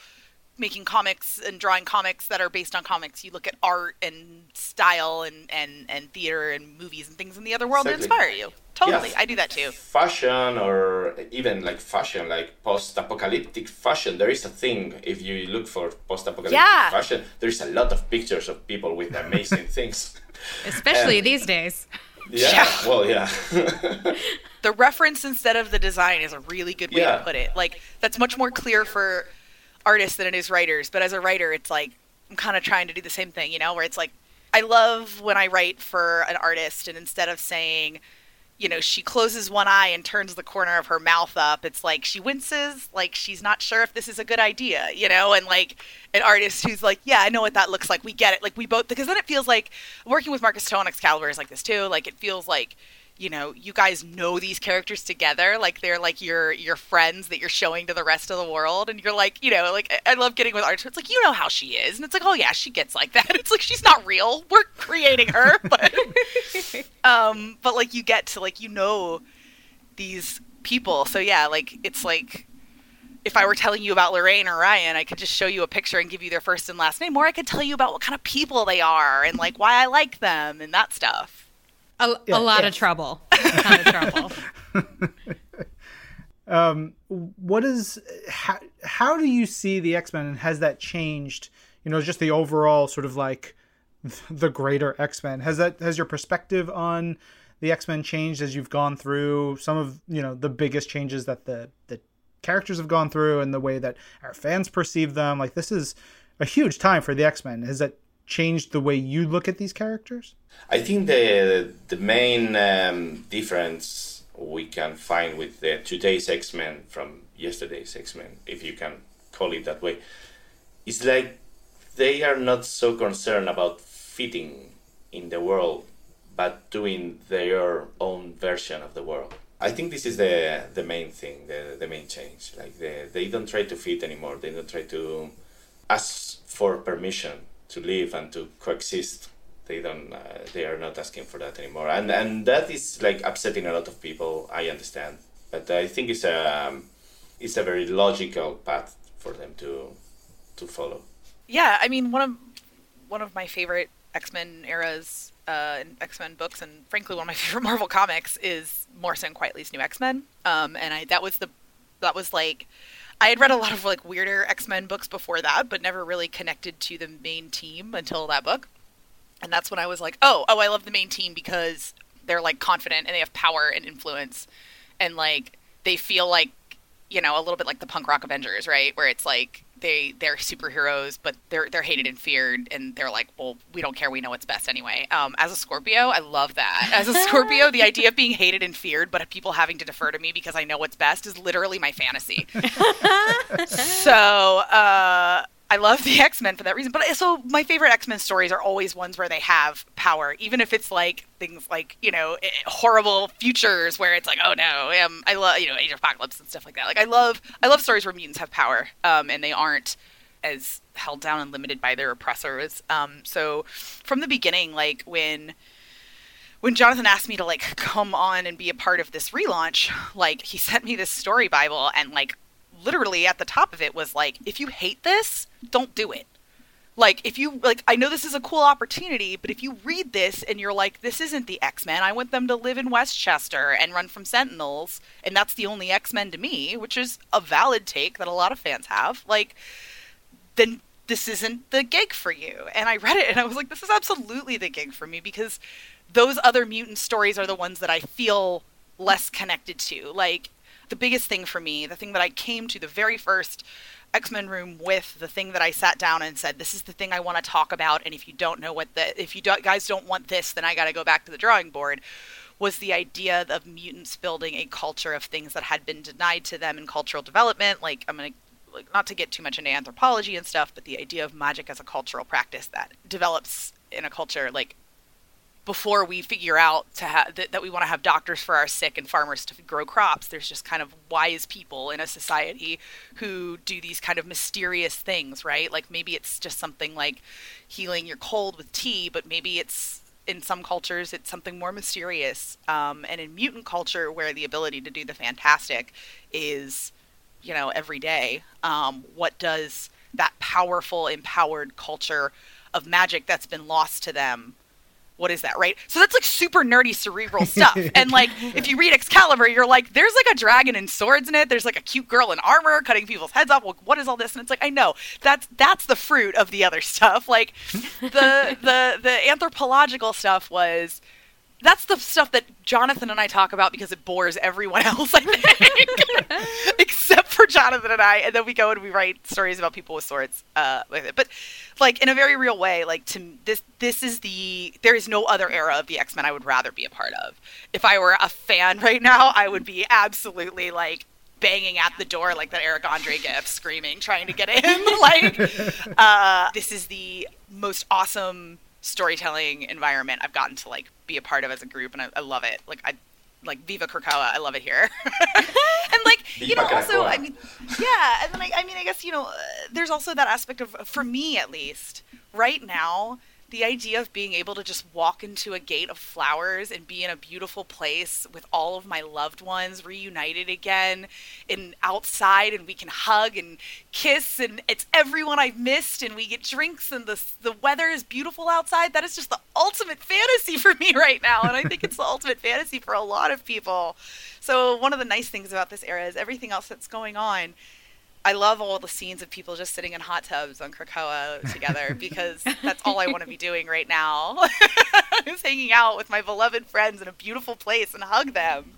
making comics and drawing comics that are based on comics. You look at art and style and and and theater and movies and things in the other world exactly. that inspire you. Totally, yeah, I do that too. Fashion or even like fashion, like post-apocalyptic fashion. There is a thing if you look for post-apocalyptic yeah. fashion. There's a lot of pictures of people with amazing things, especially and, these days. Yeah, yeah. well, yeah. the reference instead of the design is a really good way yeah. to put it. Like that's much more clear for artists than it is writers. But as a writer, it's like I'm kind of trying to do the same thing, you know, where it's like I love when I write for an artist and instead of saying you know, she closes one eye and turns the corner of her mouth up. It's like she winces, like she's not sure if this is a good idea, you know, and like an artist who's like, yeah, I know what that looks like. We get it. Like we both, because then it feels like working with Marcus To on Excalibur is like this too. Like it feels like you know you guys know these characters together like they're like your your friends that you're showing to the rest of the world and you're like you know like i love getting with artists it's like you know how she is and it's like oh yeah she gets like that. It's like she's not real. We're creating her but um but like you get to like you know these people. So yeah like it's like if I were telling you about Lorraine or Ryan, I could just show you a picture and give you their first and last name, or I could tell you about what kind of people they are and like why I like them and that stuff. A, yeah, a lot yeah. of trouble. A lot of trouble. um, what is how, how do you see the X Men, and has that changed? You know, just the overall sort of like the greater X Men. Has that has your perspective on the X Men changed as you've gone through some of you know the biggest changes that the the characters have gone through and the way that our fans perceive them? Like this is a huge time for the X Men. Has that changed the way you look at these characters? I think the the main um, difference we can find with the today's X Men from yesterday's X Men, if you can call it that way, is like they are not so concerned about fitting in the world, but doing their own version of the world. I think this is the the main thing, the the main change. Like they they don't try to fit anymore. They don't try to ask for permission to live and to coexist they don't uh, they are not asking for that anymore and and that is like upsetting a lot of people i understand but i think it's a um, it's a very logical path for them to to follow. Yeah, I mean one of one of my favorite X Men eras uh, X Men books, and frankly, one of my favorite Marvel comics is Morrison Quitely's New X Men. Um, and I that was the that was like I had read a lot of like weirder X Men books before that, but never really connected to the main team until that book. And that's when I was like, oh, oh, I love the main team because they're like confident and they have power and influence, and like they feel like you know a little bit like the punk rock Avengers, right? Where it's like they they're superheroes, but they're they're hated and feared, and they're like, well, we don't care, we know what's best anyway. Um, as a Scorpio, I love that. As a Scorpio, the idea of being hated and feared, but people having to defer to me because I know what's best is literally my fantasy. so uh, I love the X Men for that reason. But so my favorite X Men stories are always ones where they have power, even if it's like things like you know eh, horrible futures where it's like oh no, um, I love you know Age of Apocalypse and stuff like that. Like I love I love stories where mutants have power, um, and they aren't as held down and limited by their oppressors. Um, so from the beginning, like when when Jonathan asked me to like come on and be a part of this relaunch, like he sent me this story bible and like literally at the top of it was like, if you hate this, don't do it. Like, if you, like, I know this is a cool opportunity, but if you read this and you're like, this isn't the X Men, I want them to live in Westchester and run from Sentinels, and that's the only X Men to me, which is a valid take that a lot of fans have, like, then this isn't the gig for you. And I read it and I was like, this is absolutely the gig for me because those other mutant stories are the ones that I feel less connected to. Like, the biggest thing for me, the thing that I came to the very first X Men room with, the thing that I sat down and said, "This is the thing I want to talk about." And if you don't know what the, if you do, guys don't want this, then I got to go back to the drawing board. Was the idea of mutants building a culture of things that had been denied to them in cultural development? Like I'm gonna like, not to get too much into anthropology and stuff, but the idea of magic as a cultural practice that develops in a culture like before we figure out to ha- th- that we want to have doctors for our sick and farmers to grow crops. There's just kind of wise people in a society who do these kind of mysterious things, right? Like maybe it's just something like healing your cold with tea, but maybe it's in some cultures it's something more mysterious. Um, and in mutant culture, where the ability to do the fantastic is, you know, every day, um, what does that powerful, empowered culture of magic that's been lost to them what is that, right? So that's like super nerdy cerebral stuff. and like if you read Excalibur, you're like, there's like a dragon and swords in it. There's like a cute girl in armor cutting people's heads off. Well, what is all this? And it's like, I know that's that's the fruit of the other stuff. Like the the the anthropological stuff was that's the stuff that Jonathan and I talk about because it bores everyone else, I think, except for Jonathan and I. And then we go and we write stories about people with swords uh, with it. But like in a very real way, like to this, this is the there is no other era of the X Men I would rather be a part of. If I were a fan right now, I would be absolutely like banging at the door like that Eric Andre gif, screaming, trying to get in. like uh, this is the most awesome storytelling environment I've gotten to like be a part of as a group, and I, I love it. Like I like Viva Krakoa, I love it here. and like you know, also I mean, yeah, and then I, I mean, I guess you know, uh, there's also that aspect of for me at least right now the idea of being able to just walk into a gate of flowers and be in a beautiful place with all of my loved ones reunited again and outside and we can hug and kiss and it's everyone I've missed and we get drinks and the the weather is beautiful outside that is just the ultimate fantasy for me right now and I think it's the ultimate fantasy for a lot of people. So one of the nice things about this era is everything else that's going on I love all the scenes of people just sitting in hot tubs on Krakoa together because that's all I want to be doing right now. is hanging out with my beloved friends in a beautiful place and hug them.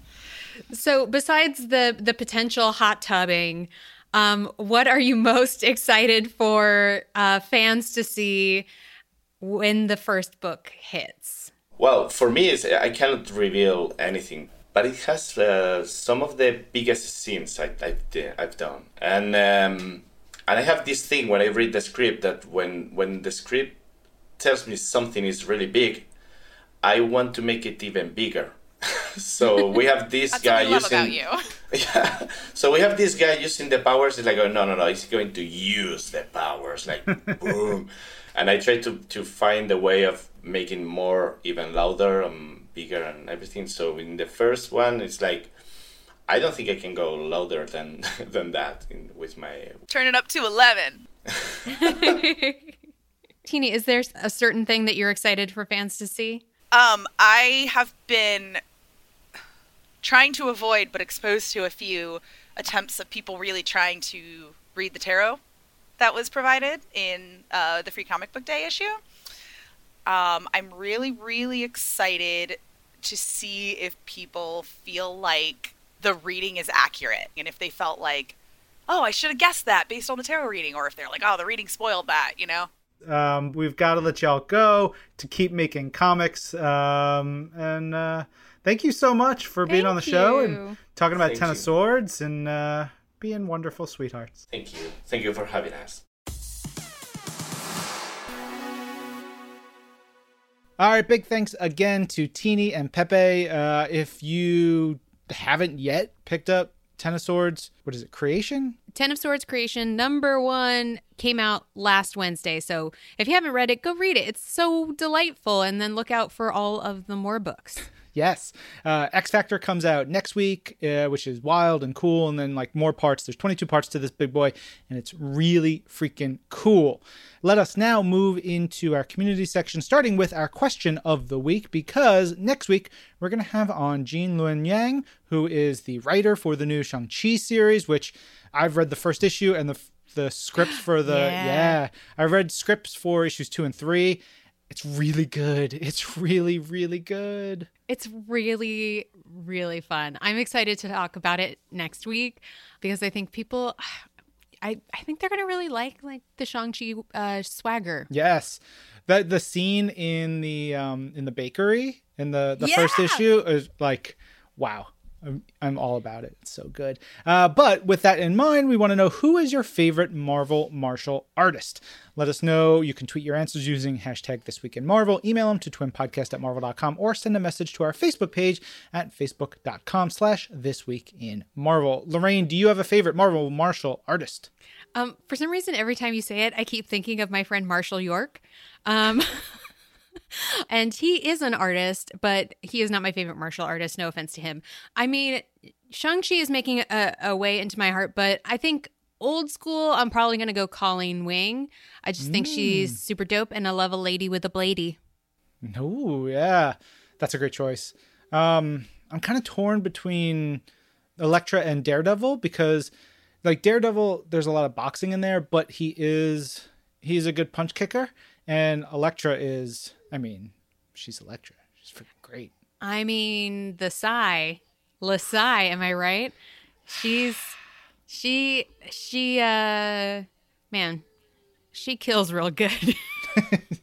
So, besides the the potential hot tubbing, um, what are you most excited for uh, fans to see when the first book hits? Well, for me, I cannot reveal anything but it has uh, some of the biggest scenes I, have I've done, and um, and I have this thing when I read the script that when when the script tells me something is really big, I want to make it even bigger. so we have this guy using. Yeah. So we have this guy using the powers. It's like, oh no, no, no! He's going to use the powers, like boom. And I try to to find a way of making more even louder. Um, bigger and everything. So in the first one, it's like I don't think I can go louder than than that in, with my. Turn it up to 11. Tini, is there a certain thing that you're excited for fans to see? Um, I have been trying to avoid, but exposed to a few attempts of people really trying to read the tarot that was provided in uh, the free comic book day issue. Um, I'm really, really excited to see if people feel like the reading is accurate and if they felt like, oh, I should have guessed that based on the tarot reading, or if they're like, oh, the reading spoiled that, you know? Um, we've got to let y'all go to keep making comics. Um, and uh, thank you so much for being on the Thank show and talking about Thank Ten of. Swords and uh, being wonderful sweethearts. Thank you. Thank you for having us. All right, big thanks again to Tini and Pepe. Uh, if you haven't yet picked up Ten of Swords, what is it, Creation? Ten of Swords Creation number one came out last Wednesday. So if you haven't read it, go read it. It's so delightful. And then look out for all of the more books. Yes. Uh, X Factor comes out next week, uh, which is wild and cool. And then, like, more parts. There's 22 parts to this big boy, and it's really freaking cool. Let us now move into our community section, starting with our question of the week, because next week we're going to have on Gene Luen Yang, who is the writer for the new Shang-Chi series, which I've read the first issue and the the scripts for the Yeah. yeah I read scripts for issues two and three. It's really good. It's really, really good. It's really, really fun. I'm excited to talk about it next week because I think people, I, I think they're gonna really like like the Shang Chi uh, swagger. Yes, the the scene in the um in the bakery in the the first issue is like, wow. I'm, I'm all about it. It's so good. Uh, but with that in mind, we want to know who is your favorite Marvel martial artist? Let us know. You can tweet your answers using hashtag This Week in Marvel. Email them to twinpodcast at marvel.com or send a message to our Facebook page at facebook.com slash This Week in Marvel. Lorraine, do you have a favorite Marvel martial artist? Um, for some reason, every time you say it, I keep thinking of my friend Marshall York. Um, and he is an artist, but he is not my favorite martial artist. No offense to him. I mean, Shang-Chi is making a, a way into my heart, but I think old school, I'm probably going to go Colleen Wing. I just think she's super dope and I love a lady with a bladey. No, yeah, that's a great choice. Um, I'm kind of torn between Elektra and Daredevil because, like Daredevil, there's a lot of boxing in there, but he is he's a good punch kicker, and Elektra is, I mean, she's Elektra. She's freaking great. I mean, the Psy, Lasai, am I right? She's she she uh man, she kills real good.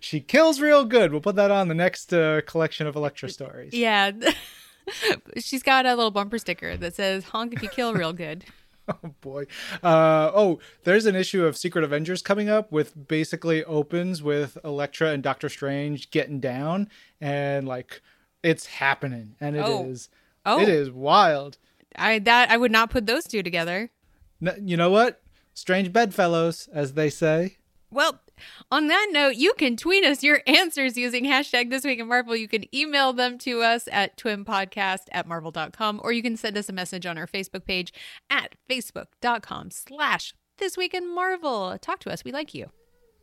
She kills real good. We'll put that on the next uh, collection of Elektra stories. yeah. She's got a little bumper sticker that says honk if you kill real good. Oh boy. Uh, oh, there's an issue of Secret Avengers coming up with basically opens with Elektra and Doctor Strange getting down and like it's happening and it is Oh. Oh. it is wild. I that I would not put those two together. N- you know what? Strange bedfellows, as they say. Well, on that note, you can tweet us your answers using hashtag this week in Marvel. You can email them to us at twinpodcast at marvel.com, or you can send us a message on our Facebook page at facebook.com slash this week in Marvel. Talk to us. We like you.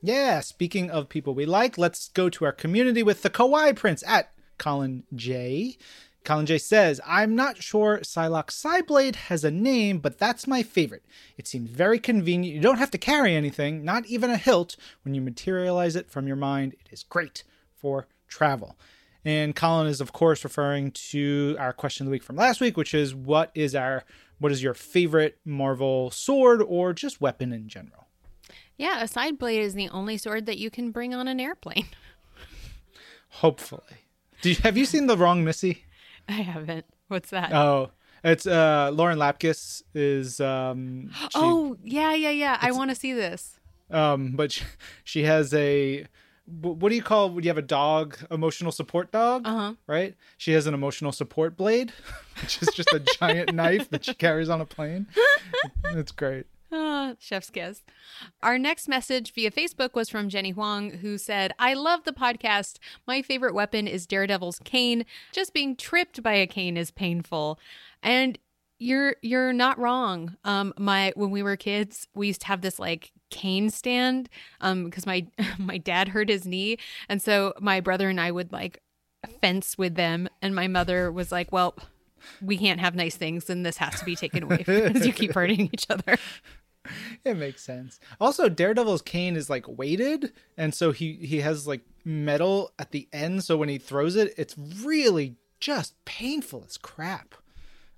Yeah, speaking of people we like, let's go to our community with the Kawaii Prince at Colin J. Colin J says, I'm not sure Psylocke Psyblade has a name, but that's my favorite. It seems very convenient. You don't have to carry anything, not even a hilt. When you materialize it from your mind, it is great for travel. And Colin is, of course, referring to our question of the week from last week, which is what is our what is your favorite Marvel sword or just weapon in general? Yeah, a side blade is the only sword that you can bring on an airplane. Hopefully. Do you, have you seen the wrong Missy? I haven't. What's that? Oh, it's uh Lauren Lapkus is um she, oh, yeah, yeah, yeah. I want to see this. um but she, she has a what do you call when you have a dog emotional support dog Uh-huh. right she has an emotional support blade which is just a giant knife that she carries on a plane it's great Ah, chef's kiss. Our next message via Facebook was from Jenny Huang, who said, I love the podcast. My favorite weapon is Daredevil's cane. Just being tripped by a cane is painful. And you're you're not wrong. Um my when we were kids, we used to have this like cane stand um because my my dad hurt his knee and so my brother and I would like fence with them and my mother was like, "Well, we can't have nice things and this has to be taken away because you keep hurting each other." It makes sense. Also, Daredevil's cane is like weighted, and so he he has like metal at the end. So when he throws it, it's really just painful as crap.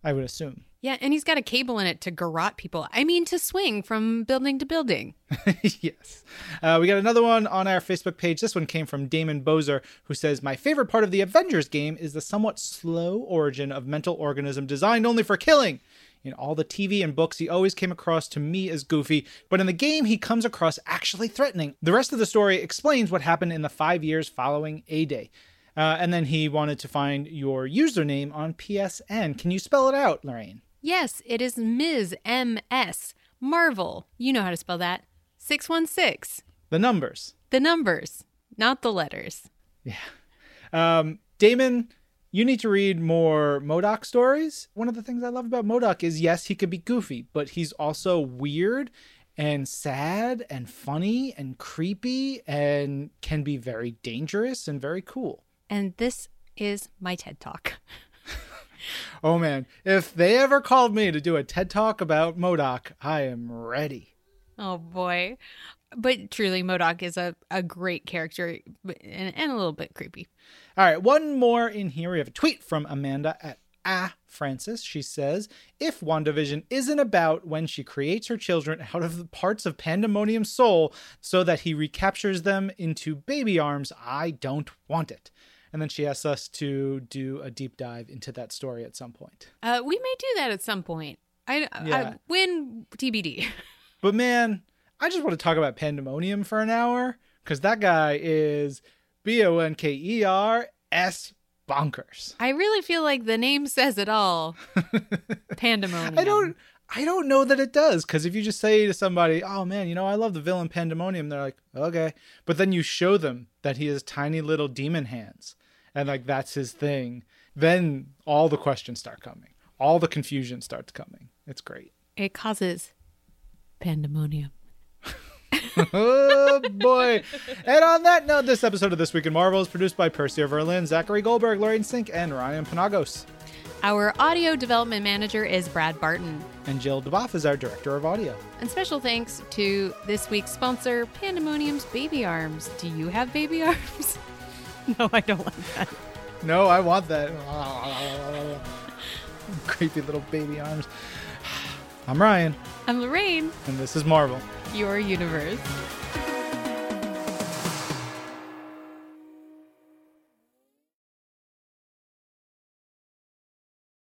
I would assume. Yeah, and he's got a cable in it to garrote people. I mean, to swing from building to building. yes. Uh, we got another one on our Facebook page. This one came from Damon Bozer, who says, My favorite part of the Avengers game is the somewhat slow origin of mental organism designed only for killing. In all the TV and books, he always came across to me as goofy, but in the game, he comes across actually threatening. The rest of the story explains what happened in the five years following A Day. Uh, and then he wanted to find your username on PSN. Can you spell it out, Lorraine? Yes, it is Ms. M.S. Marvel. You know how to spell that. 616. The numbers. The numbers, not the letters. Yeah. Um, Damon, you need to read more MODOK stories. One of the things I love about MODOK is yes, he could be goofy, but he's also weird and sad and funny and creepy and can be very dangerous and very cool. And this is my TED Talk. Oh man, if they ever called me to do a TED Talk about MODOK, I am ready. Oh boy. But truly, MODOK is a, a great character and, and a little bit creepy. All right, one more in here. We have a tweet from Amanda at Ah Francis. She says, If WandaVision isn't about when she creates her children out of the parts of Pandemonium's soul so that he recaptures them into baby arms, I don't want it. And then she asks us to do a deep dive into that story at some point. Uh, we may do that at some point. I, Yeah. I when TBD. But man, I just want to talk about Pandemonium for an hour because that guy is B O N K E R S bonkers. I really feel like the name says it all. Pandemonium. I don't. I don't know that it does because if you just say to somebody, "Oh man, you know I love the villain Pandemonium," they're like, "Okay," but then you show them that he has tiny little demon hands and like that's his thing, then all the questions start coming, all the confusion starts coming. It's great. It causes pandemonium. Oh boy! And on that note, this episode of This Week in Marvel is produced by Percy Verlin, Zachary Goldberg, Lorraine Cink, and Ryan Penagos. Our audio development manager is Brad Barton. And Jill DeBoff is our director of audio. And special thanks to this week's sponsor, Pandemonium's Baby Arms. Do you have baby arms? no, I don't like that. No, I want that. Creepy little baby arms. I'm Ryan, I'm Lorraine, and this is Marvel. Your universe.